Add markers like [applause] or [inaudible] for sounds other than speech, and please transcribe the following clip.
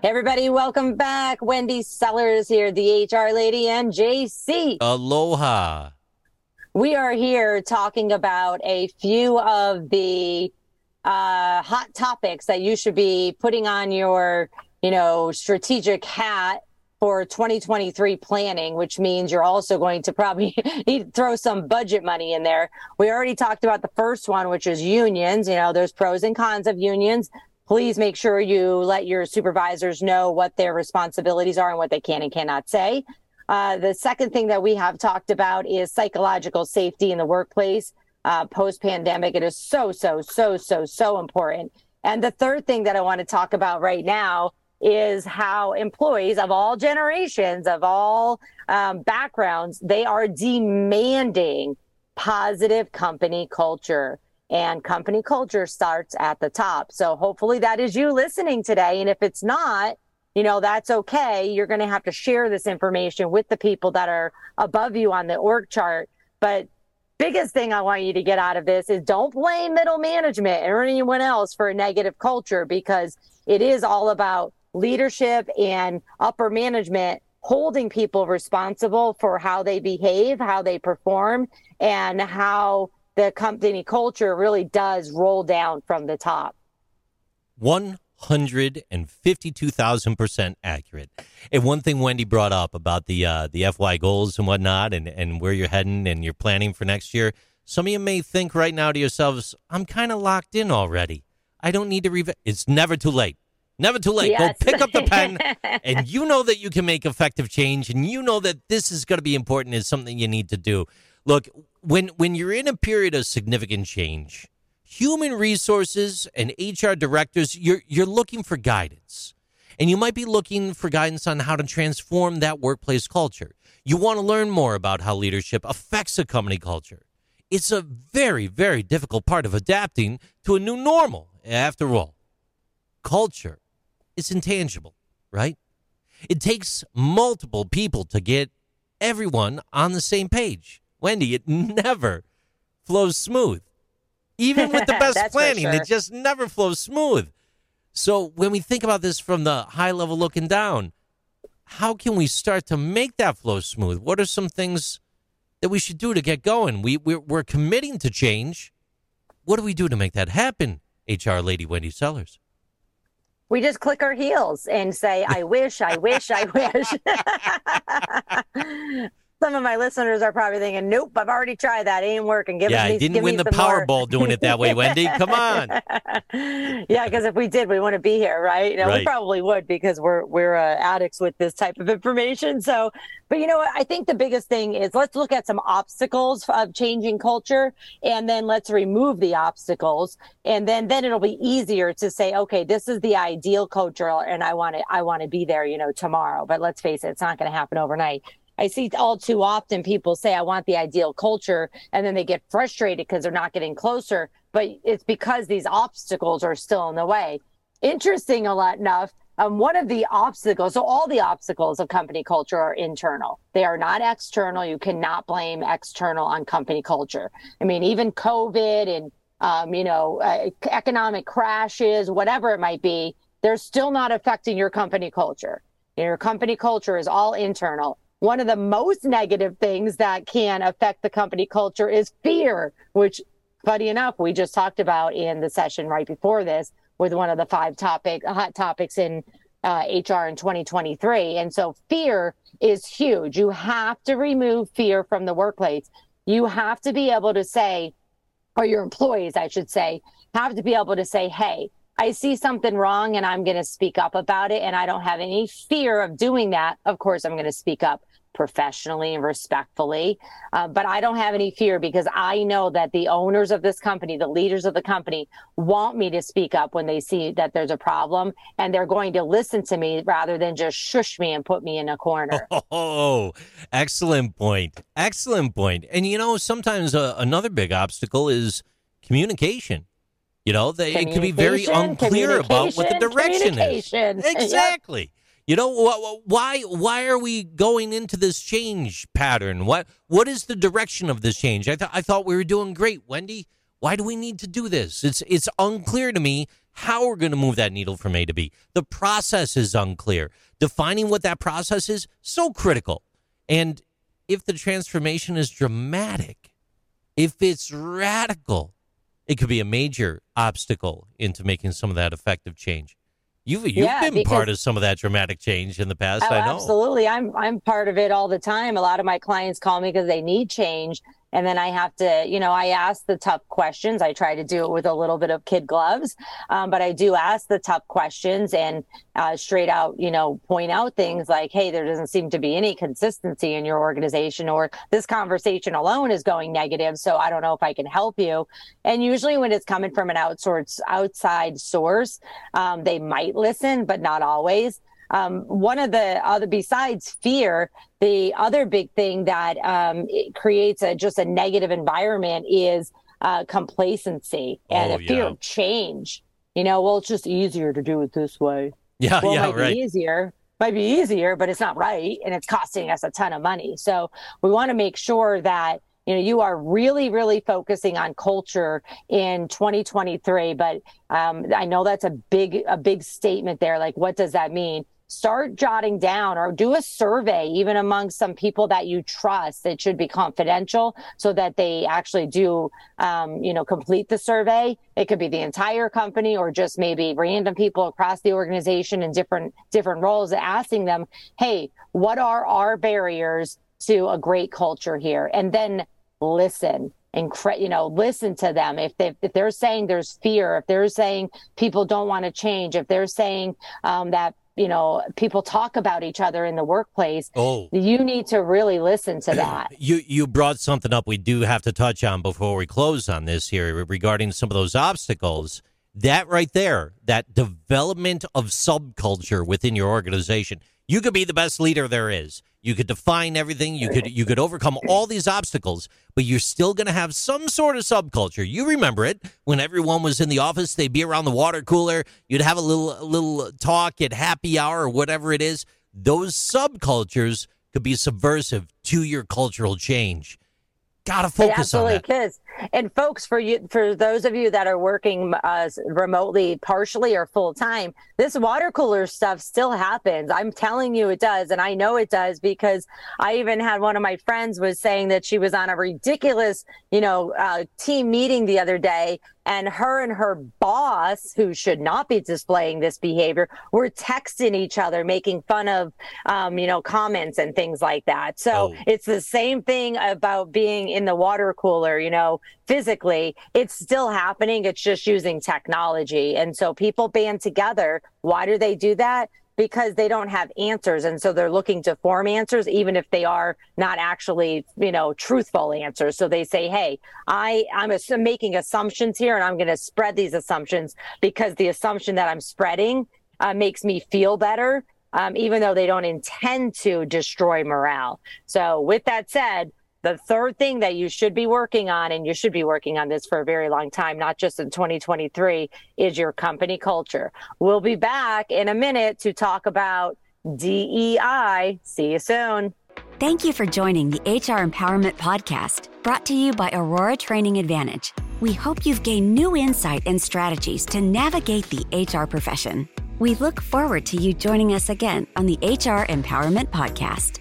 Hey everybody, welcome back. Wendy Sellers here, the HR lady, and JC. Aloha. We are here talking about a few of the uh, hot topics that you should be putting on your, you know, strategic hat for 2023 planning, which means you're also going to probably [laughs] need to throw some budget money in there. We already talked about the first one, which is unions. You know, there's pros and cons of unions please make sure you let your supervisors know what their responsibilities are and what they can and cannot say. Uh, the second thing that we have talked about is psychological safety in the workplace. Uh, Post pandemic, it is so, so, so, so, so important. And the third thing that I want to talk about right now is how employees of all generations, of all um, backgrounds, they are demanding positive company culture and company culture starts at the top. So hopefully that is you listening today. And if it's not, you know, that's okay. You're going to have to share this information with the people that are above you on the org chart. But biggest thing I want you to get out of this is don't blame middle management or anyone else for a negative culture because it is all about leadership and upper management holding people responsible for how they behave, how they perform, and how the company culture really does roll down from the top. 152,000% accurate. And one thing Wendy brought up about the uh, the FY goals and whatnot and, and where you're heading and you're planning for next year, some of you may think right now to yourselves, I'm kind of locked in already. I don't need to rev. It's never too late. Never too late. Yes. Go pick up the pen, [laughs] and you know that you can make effective change, and you know that this is going to be important. Is something you need to do. Look, when when you're in a period of significant change, human resources and HR directors, you're you're looking for guidance. And you might be looking for guidance on how to transform that workplace culture. You want to learn more about how leadership affects a company culture. It's a very, very difficult part of adapting to a new normal. After all, culture is intangible, right? It takes multiple people to get everyone on the same page. Wendy, it never flows smooth. Even with the [laughs] best planning, sure. it just never flows smooth. So when we think about this from the high level looking down, how can we start to make that flow smooth? What are some things that we should do to get going? We we're, we're committing to change. What do we do to make that happen? HR lady Wendy Sellers we just click our heels and say, I wish, I wish, I wish. [laughs] [laughs] some of my listeners are probably thinking, "Nope, I've already tried that. It ain't working." Give yeah, me, didn't win the Powerball doing it that way, Wendy. [laughs] Come on. yeah, because if we did, we wouldn't be here, right? You know, right. We probably would because we're we're uh, addicts with this type of information. So, but you know what? I think the biggest thing is let's look at some obstacles of changing culture, and then let's remove the obstacles, and then then it'll be easier to say, okay, this is the ideal culture, and I want to I want to be there, you know, tomorrow. But let's face it, it's not going to happen overnight. I see all too often people say, I want the ideal culture, and then they get frustrated because they're not getting closer. But it's because these obstacles are still in the way. Interesting, a lot enough. Um, one of the obstacles, so all the obstacles of company culture are internal. They are not external. You cannot blame external on company culture. I mean, even COVID and, um, you know, uh, economic crashes, whatever it might be, they're still not affecting your company culture. Your company culture is all internal one of the most negative things that can affect the company culture is fear, which funny enough, we just talked about in the session right before this with one of the five topic hot topics in uh, HR in 2023. And so fear is huge. You have to remove fear from the workplace. You have to be able to say, or your employees, I should say, have to be able to say, Hey, I see something wrong and I'm going to speak up about it. And I don't have any fear of doing that. Of course, I'm going to speak up. professionally and respectfully. Uh, but I don't have any fear because I know that the owners of this company, the leaders of the company, want me to speak up when they see that there's a problem, and they're going to listen to me rather than just shush me and put me in a corner. [laughs] Oh, excellent point. Excellent point. And you know, sometimes uh, another big obstacle is communication. You know, they, it can be very unclear about what the direction is. [laughs] Exactly. Yep. You know why? Why are we going into this change pattern? What What is the direction of this change? I thought I thought we were doing great, Wendy. Why do we need to do this? It's it's unclear to me how we're going to move that needle from A to B. The process is unclear. Defining what that process is so critical. And if the transformation is dramatic, if it's radical, it could be a major obstacle into making some of that effective change. You've you've yeah, been because, part of some of that dramatic change in the past. Oh, I know. Absolutely, I'm I'm part of it all the time. A lot of my clients call me because they need change, and then I have to, you know, I ask the tough questions. I try to do it with a little bit of kid gloves, um, but I do ask the tough questions and uh, straight out, you know, point out things like, hey, there doesn't seem to be any consistency in your organization, or this conversation alone is going negative. So I don't know if I can help you. And usually when it's coming from an outsourced outside source, um, they might listen, but not always. Um, one of the other, besides fear, the other big thing that um, creates a, just a negative environment is uh, complacency and oh, a fear yeah. of change. You know, well, it's just easier to do it this way. Yeah, well, yeah, it might right. Be easier might be easier, but it's not right, and it's costing us a ton of money. So we want to make sure that you know you are really really focusing on culture in 2023 but um, i know that's a big a big statement there like what does that mean start jotting down or do a survey even among some people that you trust it should be confidential so that they actually do um, you know complete the survey. It could be the entire company or just maybe random people across the organization in different different roles asking them hey what are our barriers to a great culture here? And then listen and you know listen to them. If they if they're saying there's fear if they're saying people don't want to change if they're saying um, that you know people talk about each other in the workplace oh. you need to really listen to [clears throat] that. You you brought something up we do have to touch on before we close on this here regarding some of those obstacles. That right there that development of subculture within your organization you could be the best leader there is you could define everything. You could you could overcome all these obstacles, but you're still going to have some sort of subculture. You remember it when everyone was in the office. They'd be around the water cooler. You'd have a little a little talk at happy hour or whatever it is. Those subcultures could be subversive to your cultural change. Got to focus on that. Kids. And folks, for you, for those of you that are working uh, remotely, partially or full time, this water cooler stuff still happens. I'm telling you, it does, and I know it does because I even had one of my friends was saying that she was on a ridiculous, you know, uh, team meeting the other day, and her and her boss, who should not be displaying this behavior, were texting each other, making fun of, um, you know, comments and things like that. So oh. it's the same thing about being in the water cooler. You know, physically, it's still happening. It's just using technology. And so people band together. Why do they do that? Because they don't have answers. And so they're looking to form answers, even if they are not actually, you know, truthful answers. So they say, Hey, I, I'm making assumptions here and I'm going to spread these assumptions because the assumption that I'm spreading uh, makes me feel better. Um, even though they don't intend to destroy morale. So with that said, the third thing that you should be working on, and you should be working on this for a very long time, not just in 2023, is your company culture. We'll be back in a minute to talk about DEI. See you soon. Thank you for joining the HR Empowerment Podcast, brought to you by Aurora Training Advantage. We hope you've gained new insight and strategies to navigate the HR profession. We look forward to you joining us again on the HR Empowerment Podcast.